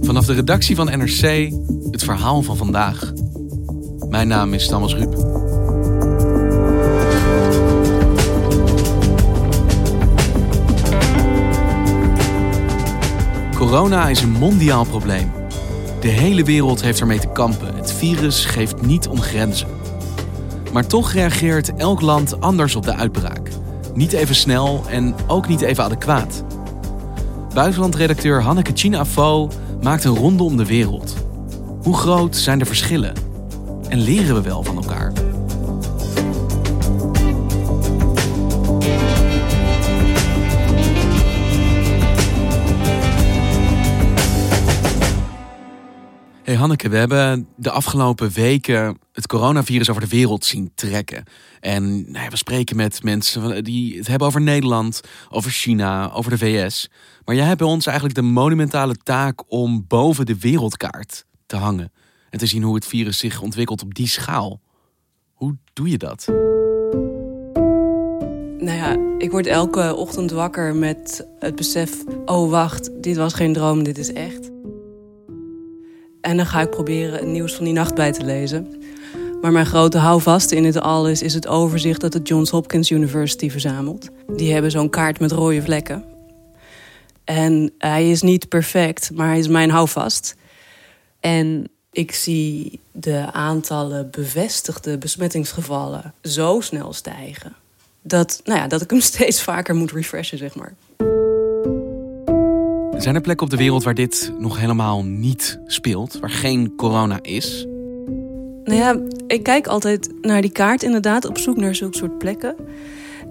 Vanaf de redactie van NRC het verhaal van vandaag. Mijn naam is Thomas Ruip. Corona is een mondiaal probleem. De hele wereld heeft ermee te kampen. Het virus geeft niet om grenzen. Maar toch reageert elk land anders op de uitbraak. Niet even snel en ook niet even adequaat. Buitenlandredacteur Hanneke China Fo maakt een ronde om de wereld. Hoe groot zijn de verschillen? En leren we wel van elkaar? Hey Hanneke, we hebben de afgelopen weken het coronavirus over de wereld zien trekken. En nou we spreken met mensen die het hebben over Nederland, over China, over de VS. Maar jij hebt bij ons eigenlijk de monumentale taak om boven de wereldkaart te hangen. En te zien hoe het virus zich ontwikkelt op die schaal. Hoe doe je dat? Nou ja, ik word elke ochtend wakker met het besef: oh wacht, dit was geen droom, dit is echt. En dan ga ik proberen het nieuws van die nacht bij te lezen. Maar mijn grote houvast in dit alles is het overzicht dat de Johns Hopkins University verzamelt. Die hebben zo'n kaart met rode vlekken. En hij is niet perfect, maar hij is mijn houvast. En ik zie de aantallen bevestigde besmettingsgevallen zo snel stijgen. Dat, nou ja, dat ik hem steeds vaker moet refreshen, zeg maar. Zijn er plekken op de wereld waar dit nog helemaal niet speelt? Waar geen corona is? Nou ja, ik kijk altijd naar die kaart inderdaad, op zoek naar zulke soort plekken.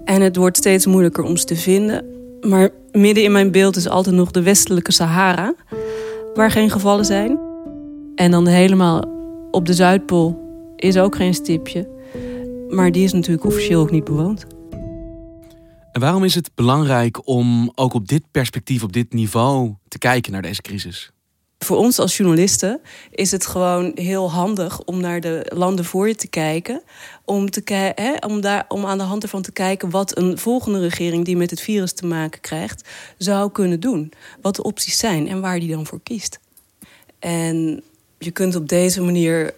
En het wordt steeds moeilijker om ze te vinden. Maar midden in mijn beeld is altijd nog de westelijke Sahara, waar geen gevallen zijn. En dan helemaal op de Zuidpool is ook geen stipje. Maar die is natuurlijk officieel ook niet bewoond. En waarom is het belangrijk om ook op dit perspectief, op dit niveau te kijken naar deze crisis? Voor ons als journalisten is het gewoon heel handig om naar de landen voor je te kijken. Om, te hè, om, daar, om aan de hand ervan te kijken wat een volgende regering die met het virus te maken krijgt, zou kunnen doen. Wat de opties zijn en waar die dan voor kiest. En je kunt op deze manier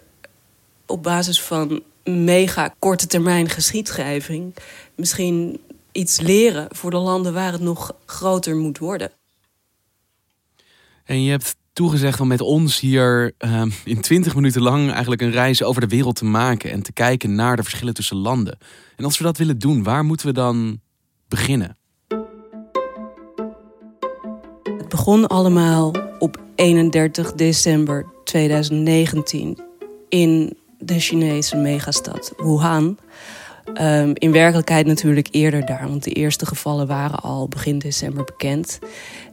op basis van mega korte termijn geschiedschrijving misschien iets leren voor de landen waar het nog groter moet worden. En je hebt toegezegd om met ons hier uh, in 20 minuten lang eigenlijk een reis over de wereld te maken en te kijken naar de verschillen tussen landen. En als we dat willen doen, waar moeten we dan beginnen? Het begon allemaal op 31 december 2019 in de Chinese megastad Wuhan. Um, in werkelijkheid natuurlijk eerder daar, want de eerste gevallen waren al begin december bekend.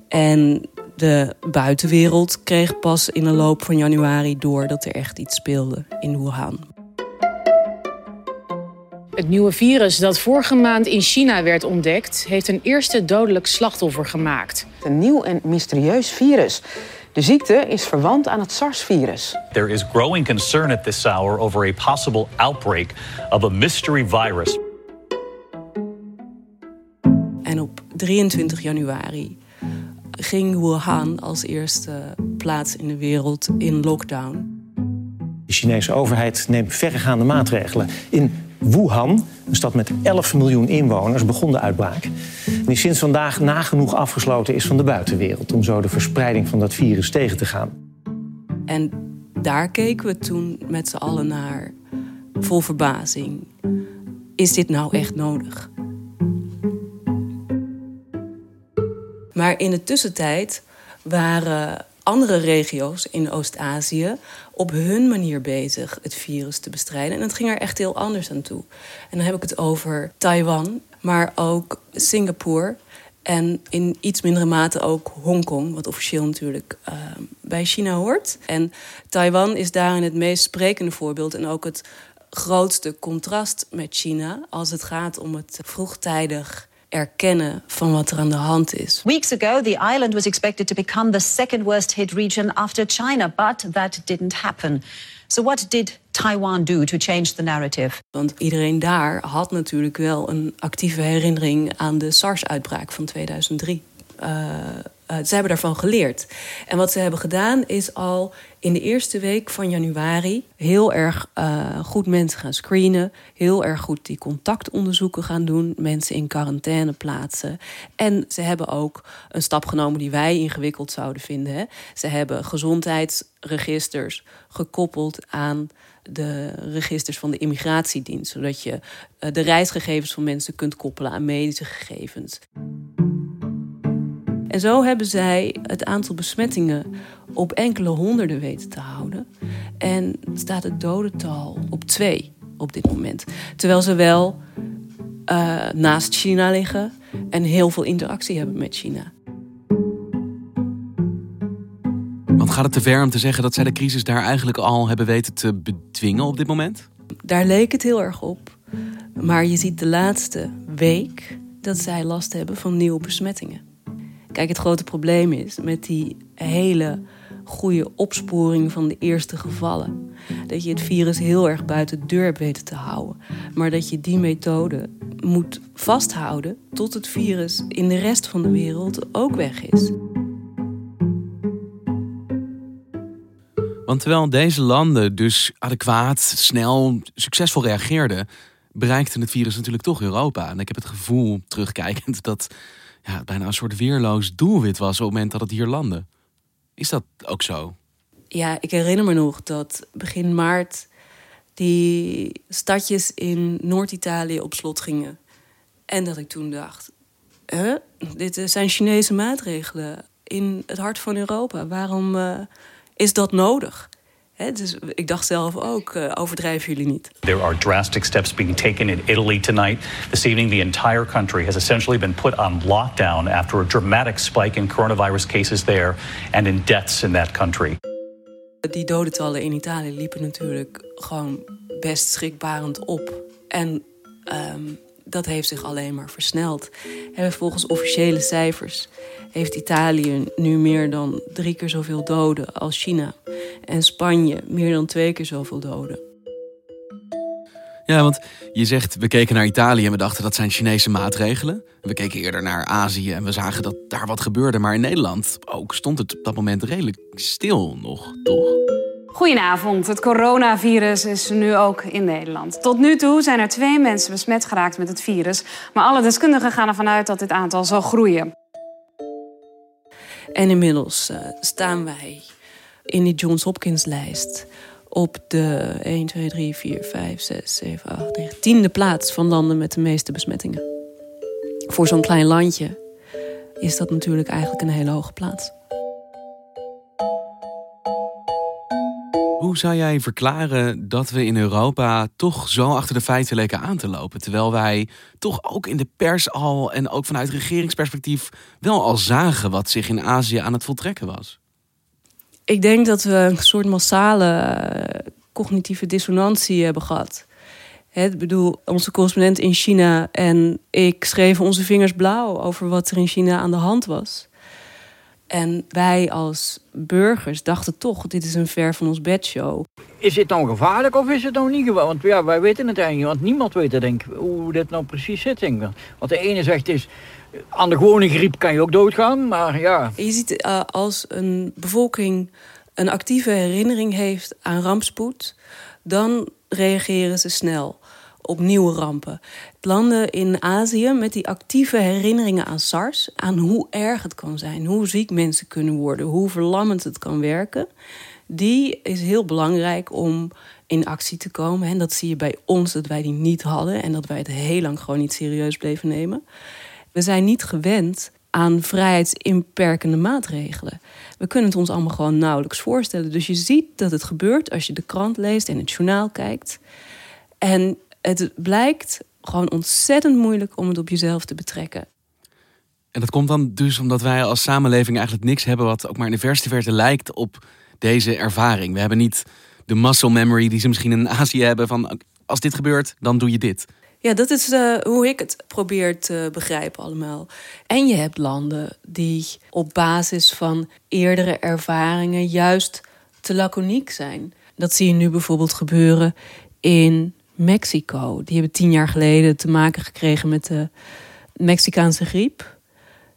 En de buitenwereld kreeg pas in de loop van januari door dat er echt iets speelde in Wuhan. Het nieuwe virus dat vorige maand in China werd ontdekt, heeft een eerste dodelijk slachtoffer gemaakt. Een nieuw en mysterieus virus. De ziekte is verwant aan het SARS-virus. There is growing concern at this hour over a possible outbreak of a mystery virus. En op 23 januari ging Wuhan als eerste plaats in de wereld in lockdown. De Chinese overheid neemt verregaande maatregelen. In Wuhan, een stad met 11 miljoen inwoners, begon de uitbraak. Die sinds vandaag nagenoeg afgesloten is van de buitenwereld. Om zo de verspreiding van dat virus tegen te gaan. En daar keken we toen met z'n allen naar, vol verbazing. Is dit nou echt nodig? Maar in de tussentijd waren andere regio's in Oost-Azië op hun manier bezig het virus te bestrijden. En het ging er echt heel anders aan toe. En dan heb ik het over Taiwan, maar ook Singapore En in iets mindere mate ook Hongkong, wat officieel natuurlijk uh, bij China hoort. En Taiwan is daarin het meest sprekende voorbeeld en ook het grootste contrast met China als het gaat om het vroegtijdig erkennen van wat er aan de hand is. Weeks ago, the island was expected to become the second worst hit region after China, but that didn't happen. So what did Taiwan do to change the narrative? Want iedereen daar had natuurlijk wel een actieve herinnering aan de SARS-uitbraak van 2003. Uh, uh, ze hebben daarvan geleerd. En wat ze hebben gedaan is al in de eerste week van januari heel erg uh, goed mensen gaan screenen. Heel erg goed die contactonderzoeken gaan doen. Mensen in quarantaine plaatsen. En ze hebben ook een stap genomen die wij ingewikkeld zouden vinden. Hè. Ze hebben gezondheidsregisters gekoppeld aan de registers van de immigratiedienst. Zodat je uh, de reisgegevens van mensen kunt koppelen aan medische gegevens. En zo hebben zij het aantal besmettingen op enkele honderden weten te houden. En staat het dodental op twee op dit moment. Terwijl ze wel uh, naast China liggen en heel veel interactie hebben met China. Want gaat het te ver om te zeggen dat zij de crisis daar eigenlijk al hebben weten te bedwingen op dit moment? Daar leek het heel erg op. Maar je ziet de laatste week dat zij last hebben van nieuwe besmettingen. Het grote probleem is met die hele goede opsporing van de eerste gevallen. Dat je het virus heel erg buiten de deur hebt weten te houden. Maar dat je die methode moet vasthouden tot het virus in de rest van de wereld ook weg is. Want terwijl deze landen dus adequaat, snel, succesvol reageerden, bereikte het virus natuurlijk toch Europa. En ik heb het gevoel, terugkijkend, dat ja, bijna een soort weerloos doelwit was op het moment dat het hier landde. Is dat ook zo? Ja, ik herinner me nog dat begin maart die stadjes in Noord-Italië op slot gingen. En dat ik toen dacht: huh? dit zijn Chinese maatregelen in het hart van Europa. Waarom uh, is dat nodig? He, dus ik dacht zelf ook, uh, overdrijven jullie niet. There are drastic steps being taken in Italy tonight. This evening, the entire country has essentially been put on lockdown after a dramatic spike in coronavirus cases there and in deaths in that country. Die dodentallen in Italië liepen natuurlijk gewoon best schrikbarend op. En um, dat heeft zich alleen maar versneld. En volgens officiële cijfers heeft Italië nu meer dan drie keer zoveel doden als China. En Spanje meer dan twee keer zoveel doden. Ja, want je zegt, we keken naar Italië en we dachten dat zijn Chinese maatregelen. We keken eerder naar Azië en we zagen dat daar wat gebeurde. Maar in Nederland ook stond het op dat moment redelijk stil nog, toch? Goedenavond. Het coronavirus is nu ook in Nederland. Tot nu toe zijn er twee mensen besmet geraakt met het virus. Maar alle deskundigen gaan ervan uit dat dit aantal zal groeien. En inmiddels uh, staan wij in die Johns Hopkins lijst op de 1, 2, 3, 4, 5, 6, 7, 8, 9, tiende plaats van landen met de meeste besmettingen. Voor zo'n klein landje is dat natuurlijk eigenlijk een hele hoge plaats. Hoe zou jij verklaren dat we in Europa toch zo achter de feiten leken aan te lopen? Terwijl wij toch ook in de pers al en ook vanuit regeringsperspectief wel al zagen wat zich in Azië aan het voltrekken was. Ik denk dat we een soort massale eh, cognitieve dissonantie hebben gehad. Ik bedoel, onze correspondent in China en ik schreven onze vingers blauw over wat er in China aan de hand was. En wij als burgers dachten toch, dit is een ver van ons bedshow. Is het nou gevaarlijk of is het nou niet gevaarlijk? Want ja, wij weten het eigenlijk niet, want niemand weet het, denk ik, hoe dit nou precies zit. Denk ik. Want de ene zegt is, aan de gewone griep kan je ook doodgaan, maar ja. Je ziet uh, als een bevolking een actieve herinnering heeft aan rampspoed, dan reageren ze snel op nieuwe rampen. Landen in Azië met die actieve herinneringen aan SARS, aan hoe erg het kan zijn, hoe ziek mensen kunnen worden, hoe verlammend het kan werken, die is heel belangrijk om in actie te komen. En dat zie je bij ons dat wij die niet hadden en dat wij het heel lang gewoon niet serieus bleven nemen. We zijn niet gewend aan vrijheidsinperkende maatregelen. We kunnen het ons allemaal gewoon nauwelijks voorstellen. Dus je ziet dat het gebeurt als je de krant leest en het journaal kijkt. En het blijkt gewoon ontzettend moeilijk om het op jezelf te betrekken. En dat komt dan dus omdat wij als samenleving eigenlijk niks hebben wat ook maar in de verste verte lijkt op deze ervaring. We hebben niet de muscle memory die ze misschien in Azië hebben van als dit gebeurt, dan doe je dit. Ja, dat is uh, hoe ik het probeer te begrijpen allemaal. En je hebt landen die op basis van eerdere ervaringen juist te laconiek zijn. Dat zie je nu bijvoorbeeld gebeuren in Mexico. Die hebben tien jaar geleden te maken gekregen met de Mexicaanse griep.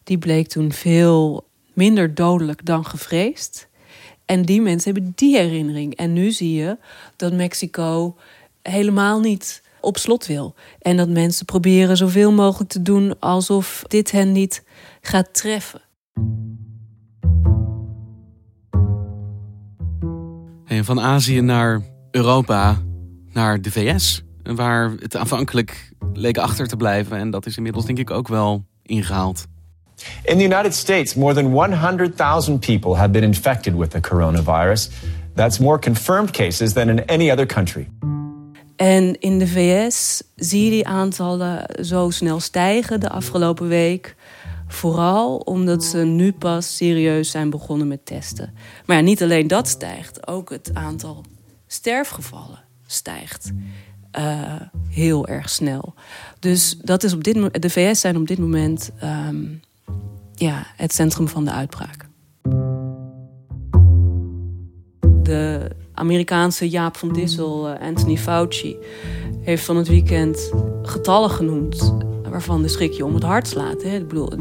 Die bleek toen veel minder dodelijk dan gevreesd. En die mensen hebben die herinnering. En nu zie je dat Mexico helemaal niet op slot wil. En dat mensen proberen zoveel mogelijk te doen alsof dit hen niet gaat treffen. En van Azië naar Europa, naar de VS, waar het aanvankelijk leek achter te blijven. En dat is inmiddels denk ik ook wel ingehaald. In the United States, more than 100,000 people have been infected with the coronavirus. That's more confirmed cases than in any other country. En in de VS zie je die aantallen zo snel stijgen de afgelopen week. Vooral omdat ze nu pas serieus zijn begonnen met testen. Maar ja, niet alleen dat stijgt, ook het aantal sterfgevallen stijgt. Uh, heel erg snel. Dus dat is op dit, de VS zijn op dit moment um, ja, het centrum van de uitbraak. De Amerikaanse Jaap van Dissel, eh, Anthony Fauci, heeft van het weekend getallen genoemd waarvan de schrik je om het hart slaat. Hè? Ik bedoel,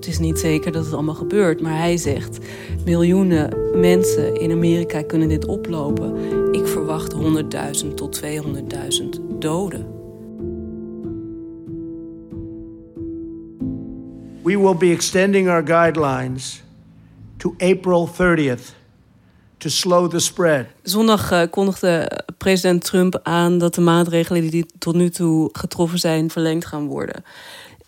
het is niet zeker dat het allemaal gebeurt, maar hij zegt miljoenen mensen in Amerika kunnen dit oplopen. Ik verwacht 100.000 tot 200.000 doden. We will be extending our guidelines to April 30th to slow the spread. Zondag uh, kondigde president Trump aan dat de maatregelen die tot nu toe getroffen zijn verlengd gaan worden.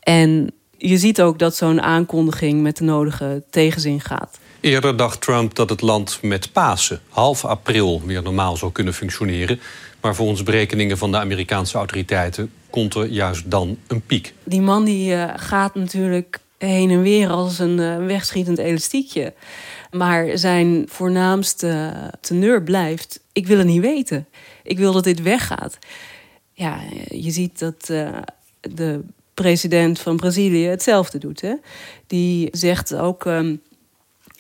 En je ziet ook dat zo'n aankondiging met de nodige tegenzin gaat. Eerder dacht Trump dat het land met Pasen, half april, weer normaal zou kunnen functioneren. Maar volgens berekeningen van de Amerikaanse autoriteiten komt er juist dan een piek. Die man die uh, gaat natuurlijk heen en weer als een uh, wegschietend elastiekje. Maar zijn voornaamste teneur blijft: ik wil het niet weten. Ik wil dat dit weggaat. Ja, je ziet dat uh, de president van Brazilië hetzelfde doet. Hè? Die zegt ook. Um,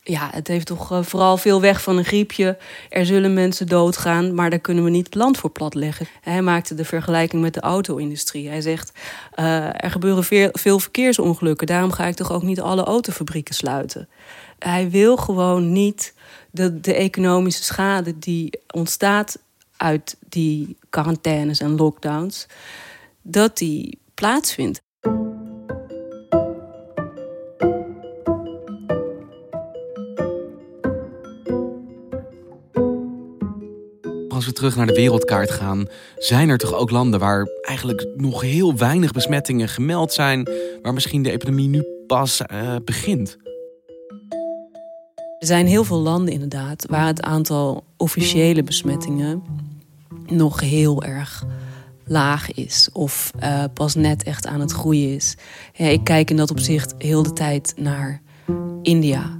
ja, het heeft toch uh, vooral veel weg van een griepje. Er zullen mensen doodgaan, maar daar kunnen we niet het land voor platleggen. Hij maakte de vergelijking met de auto-industrie. Hij zegt, uh, er gebeuren veel, verkeersongelukken. Daarom ga ik toch ook niet alle autofabrieken sluiten. Hij wil gewoon niet de, de economische schade die ontstaat uit die quarantaines en lockdowns, dat die plaatsvindt. Als we terug naar de wereldkaart gaan, zijn er toch ook landen waar eigenlijk nog heel weinig besmettingen gemeld zijn, waar misschien de epidemie nu pas uh, begint. Er zijn heel veel landen inderdaad waar het aantal officiële besmettingen nog heel erg laag is of uh, pas net echt aan het groeien is. Ik kijk in dat opzicht heel de tijd naar India,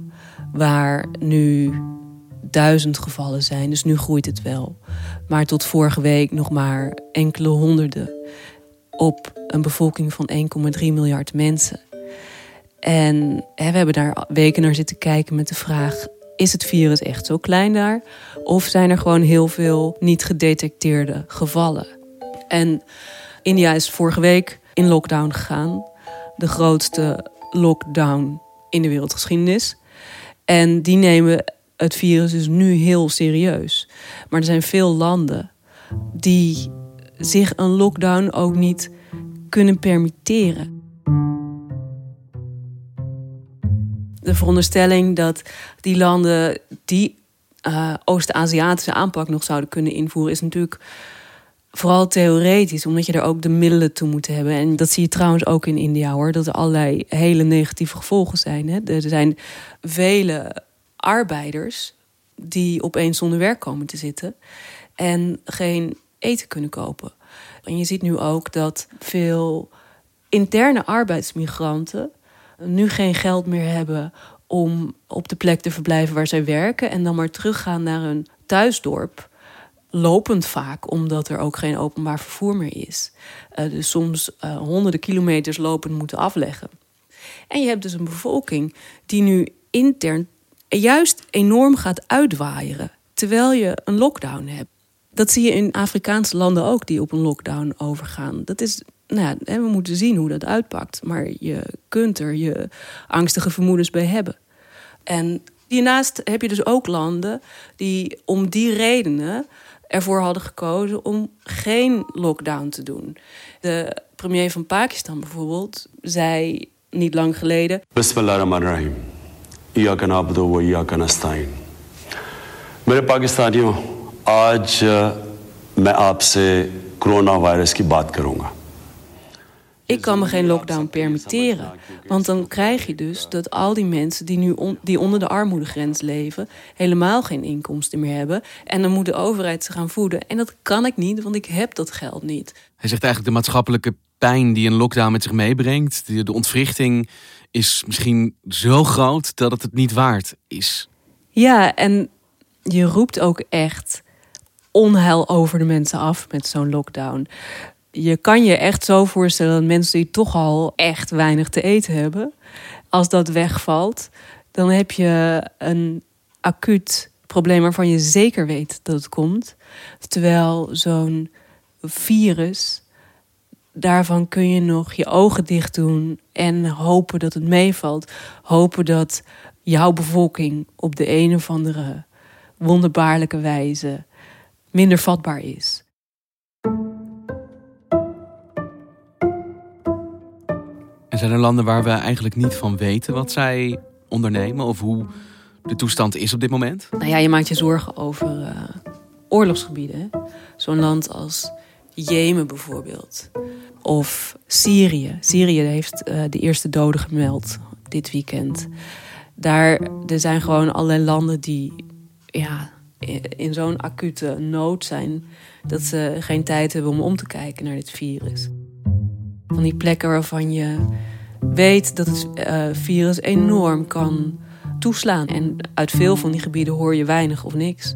waar nu duizend gevallen zijn, dus nu groeit het wel. Maar tot vorige week nog maar enkele honderden op een bevolking van 1,3 miljard mensen. En hè, we hebben daar weken naar zitten kijken met de vraag: is het virus echt zo klein daar? Of zijn er gewoon heel veel niet gedetecteerde gevallen? En India is vorige week in lockdown gegaan. De grootste lockdown in de wereldgeschiedenis. En die nemen het virus dus nu heel serieus. Maar er zijn veel landen die zich een lockdown ook niet kunnen permitteren. De veronderstelling dat die landen die uh, Oost-Aziatische aanpak nog zouden kunnen invoeren, is natuurlijk vooral theoretisch, omdat je er ook de middelen toe moet hebben. En dat zie je trouwens ook in India hoor, dat er allerlei hele negatieve gevolgen zijn. Hè? Er zijn vele arbeiders die opeens zonder werk komen te zitten en geen eten kunnen kopen. En je ziet nu ook dat veel interne arbeidsmigranten nu geen geld meer hebben om op de plek te verblijven waar zij werken en dan maar teruggaan naar hun thuisdorp. Lopend vaak, omdat er ook geen openbaar vervoer meer is. Uh, dus soms uh, honderden kilometers lopend moeten afleggen. En je hebt dus een bevolking die nu intern juist enorm gaat uitwaaieren. Terwijl je een lockdown hebt. Dat zie je in Afrikaanse landen ook die op een lockdown overgaan. Dat is, nou ja, we moeten zien hoe dat uitpakt. Maar je kunt er je angstige vermoedens bij hebben. En hiernaast heb je dus ook landen die om die redenen ervoor hadden gekozen om geen lockdown te doen. De premier van Pakistan bijvoorbeeld zei niet lang geleden. Bismillahirrahmanirrahim. Iyaka na'budu wa iyaka nasta'in. मेरे पाकिस्तानियों आज मैं आपसे corona virus की बात करूंगा ik kan me geen lockdown permitteren. Want dan krijg je dus dat al die mensen die nu die onder de armoedegrens leven, helemaal geen inkomsten meer hebben. En dan moet de overheid ze gaan voeden. En dat kan ik niet, want ik heb dat geld niet. Hij zegt eigenlijk de maatschappelijke pijn die een lockdown met zich meebrengt, de ontwrichting, is misschien zo groot dat het het niet waard is. Ja, en je roept ook echt onheil over de mensen af met zo'n lockdown je kan je echt zo voorstellen dat mensen die toch al echt weinig te eten hebben, als dat wegvalt, dan heb je een acuut probleem waarvan je zeker weet dat het komt. Terwijl zo'n virus, daarvan kun je nog je ogen dicht doen en hopen dat het meevalt. Hopen dat jouw bevolking op de een of andere wonderbaarlijke wijze minder vatbaar is. En zijn er landen waar we eigenlijk niet van weten wat zij ondernemen of hoe de toestand is op dit moment? Nou ja, je maakt je zorgen over uh, oorlogsgebieden. Zo'n land als Jemen bijvoorbeeld. Of Syrië. Syrië heeft uh, de eerste doden gemeld dit weekend. Daar er zijn gewoon allerlei landen die ja, in zo'n acute nood zijn dat ze geen tijd hebben om om te kijken naar dit virus. Van die plekken waarvan je weet dat het uh, virus enorm kan toeslaan. En uit veel van die gebieden hoor je weinig of niks.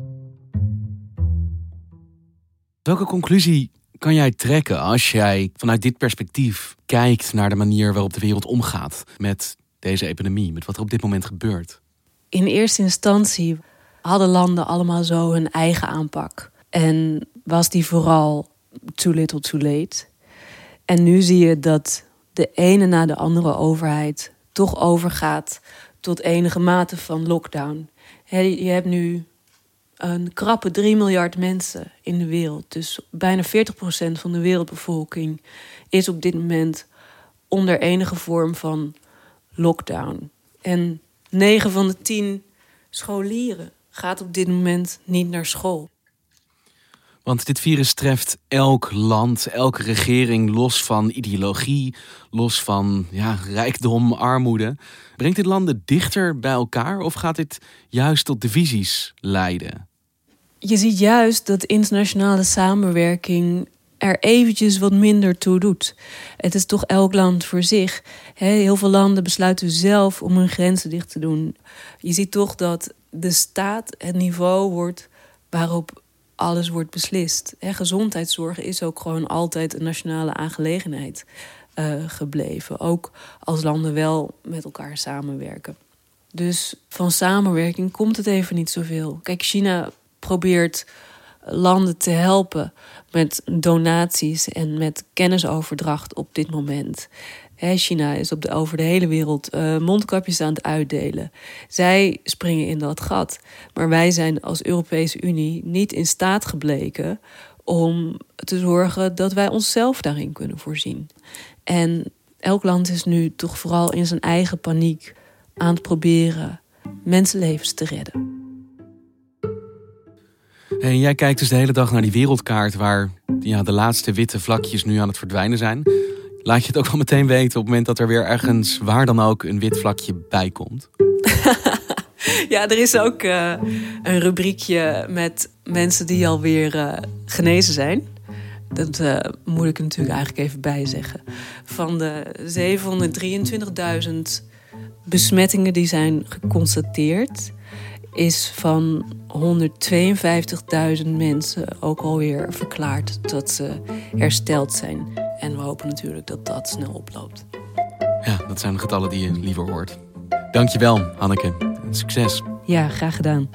Welke conclusie kan jij trekken als jij vanuit dit perspectief kijkt naar de manier waarop de wereld omgaat met deze epidemie, met wat er op dit moment gebeurt? In eerste instantie hadden landen allemaal zo hun eigen aanpak. En was die vooral too little too late. En nu zie je dat de ene na de andere overheid toch overgaat tot enige mate van lockdown. je hebt nu een krappe 3 miljard mensen in de wereld. Dus bijna 40% van de wereldbevolking is op dit moment onder enige vorm van lockdown. En 9 van de 10 scholieren gaat op dit moment niet naar school. Want dit virus treft elk land, elke regering, los van ideologie, los van ja, rijkdom, armoede. Brengt dit landen dichter bij elkaar of gaat dit juist tot divisies leiden? Je ziet juist dat internationale samenwerking er eventjes wat minder toe doet. Het is toch elk land voor zich. Heel veel landen besluiten zelf om hun grenzen dicht te doen. Je ziet toch dat de staat het niveau wordt waarop alles wordt beslist. gezondheidszorg is ook gewoon altijd een nationale aangelegenheid uh, gebleven. Ook als landen wel met elkaar samenwerken. Dus van samenwerking komt het even niet zoveel. Kijk, China probeert landen te helpen met donaties en met kennisoverdracht op dit moment. China is op de, over de hele wereld uh, mondkapjes aan het uitdelen. Zij springen in dat gat. Maar wij zijn als Europese Unie niet in staat gebleken om te zorgen dat wij onszelf daarin kunnen voorzien. En elk land is nu toch vooral in zijn eigen paniek aan het proberen mensenlevens te redden. En jij kijkt dus de hele dag naar die wereldkaart waar ja, de laatste witte vlakjes nu aan het verdwijnen zijn laat je het ook wel meteen weten op het moment dat er weer ergens waar dan ook een wit vlakje bij komt? ja, er is ook uh, een rubriekje met mensen die alweer uh, genezen zijn. Dat uh, moet ik natuurlijk eigenlijk even bij zeggen. Van de 723.000 besmettingen die zijn geconstateerd is van 152.000 mensen ook alweer verklaard dat ze hersteld zijn. En we hopen natuurlijk dat dat snel oploopt. Ja, dat zijn getallen die je liever hoort. Dankjewel, Hanneke. Succes. Ja, graag gedaan.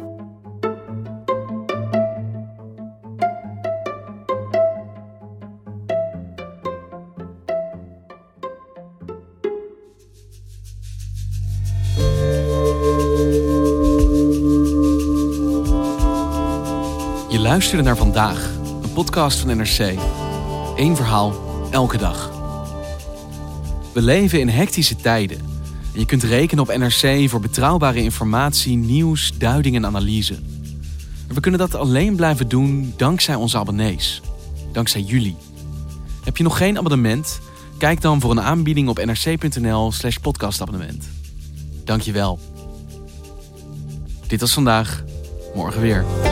Je luisterde naar vandaag, een podcast van NRC. Eén verhaal, elke dag. We leven in hectische tijden. En je kunt rekenen op NRC voor betrouwbare informatie, nieuws, duiding en analyse. We kunnen dat alleen blijven doen dankzij onze abonnees. Dankzij jullie. Heb je nog geen abonnement? Kijk dan voor een aanbieding op nrc.nl/slash podcastabonnement. Dank je wel. Dit was vandaag, morgen weer.